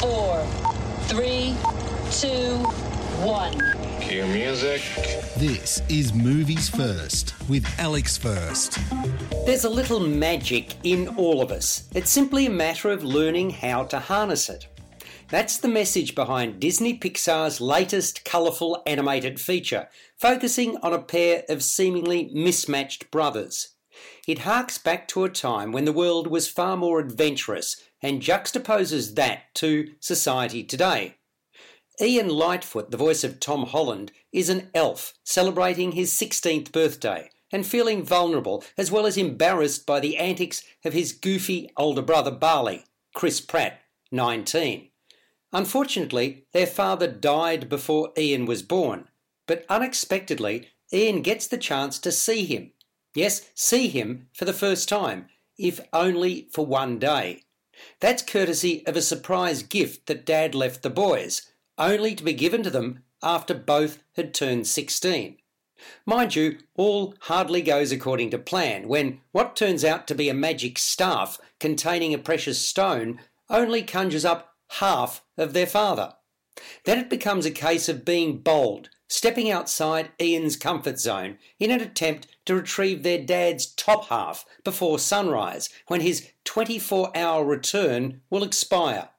four, three, two, one. Cue music. This is Movies First with Alex First. There's a little magic in all of us. It's simply a matter of learning how to harness it. That's the message behind Disney Pixar's latest colourful animated feature, focusing on a pair of seemingly mismatched brothers. It harks back to a time when the world was far more adventurous and juxtaposes that to society today. Ian Lightfoot, the voice of Tom Holland, is an elf celebrating his 16th birthday and feeling vulnerable as well as embarrassed by the antics of his goofy older brother Barley, Chris Pratt, 19. Unfortunately, their father died before Ian was born, but unexpectedly, Ian gets the chance to see him. Yes, see him for the first time, if only for one day. That's courtesy of a surprise gift that Dad left the boys, only to be given to them after both had turned 16. Mind you, all hardly goes according to plan when what turns out to be a magic staff containing a precious stone only conjures up half of their father. Then it becomes a case of being bold, stepping outside Ian's comfort zone in an attempt to retrieve their dad's top half before sunrise, when his 24 hour return will expire.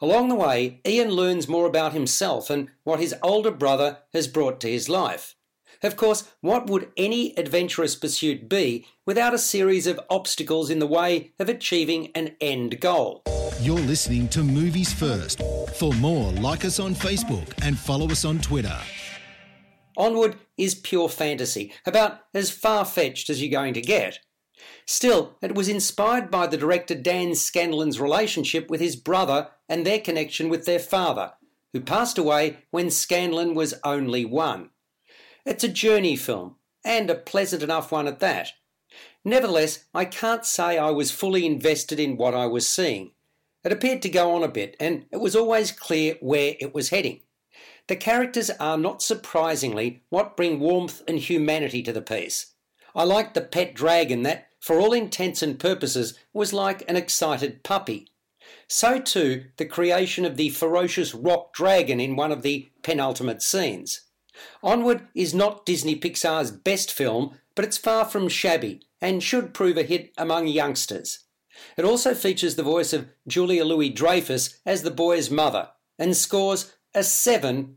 Along the way, Ian learns more about himself and what his older brother has brought to his life. Of course, what would any adventurous pursuit be without a series of obstacles in the way of achieving an end goal? You're listening to Movies First. For more, like us on Facebook and follow us on Twitter. Onward is pure fantasy, about as far fetched as you're going to get. Still, it was inspired by the director Dan Scanlon's relationship with his brother and their connection with their father, who passed away when Scanlon was only one. It's a journey film, and a pleasant enough one at that. Nevertheless, I can't say I was fully invested in what I was seeing. It appeared to go on a bit, and it was always clear where it was heading. The characters are not surprisingly what bring warmth and humanity to the piece. I liked the pet dragon that, for all intents and purposes, was like an excited puppy. So too the creation of the ferocious rock dragon in one of the penultimate scenes. Onward is not Disney Pixar's best film, but it's far from shabby and should prove a hit among youngsters. It also features the voice of Julia Louis Dreyfus as the boy's mother and scores a 7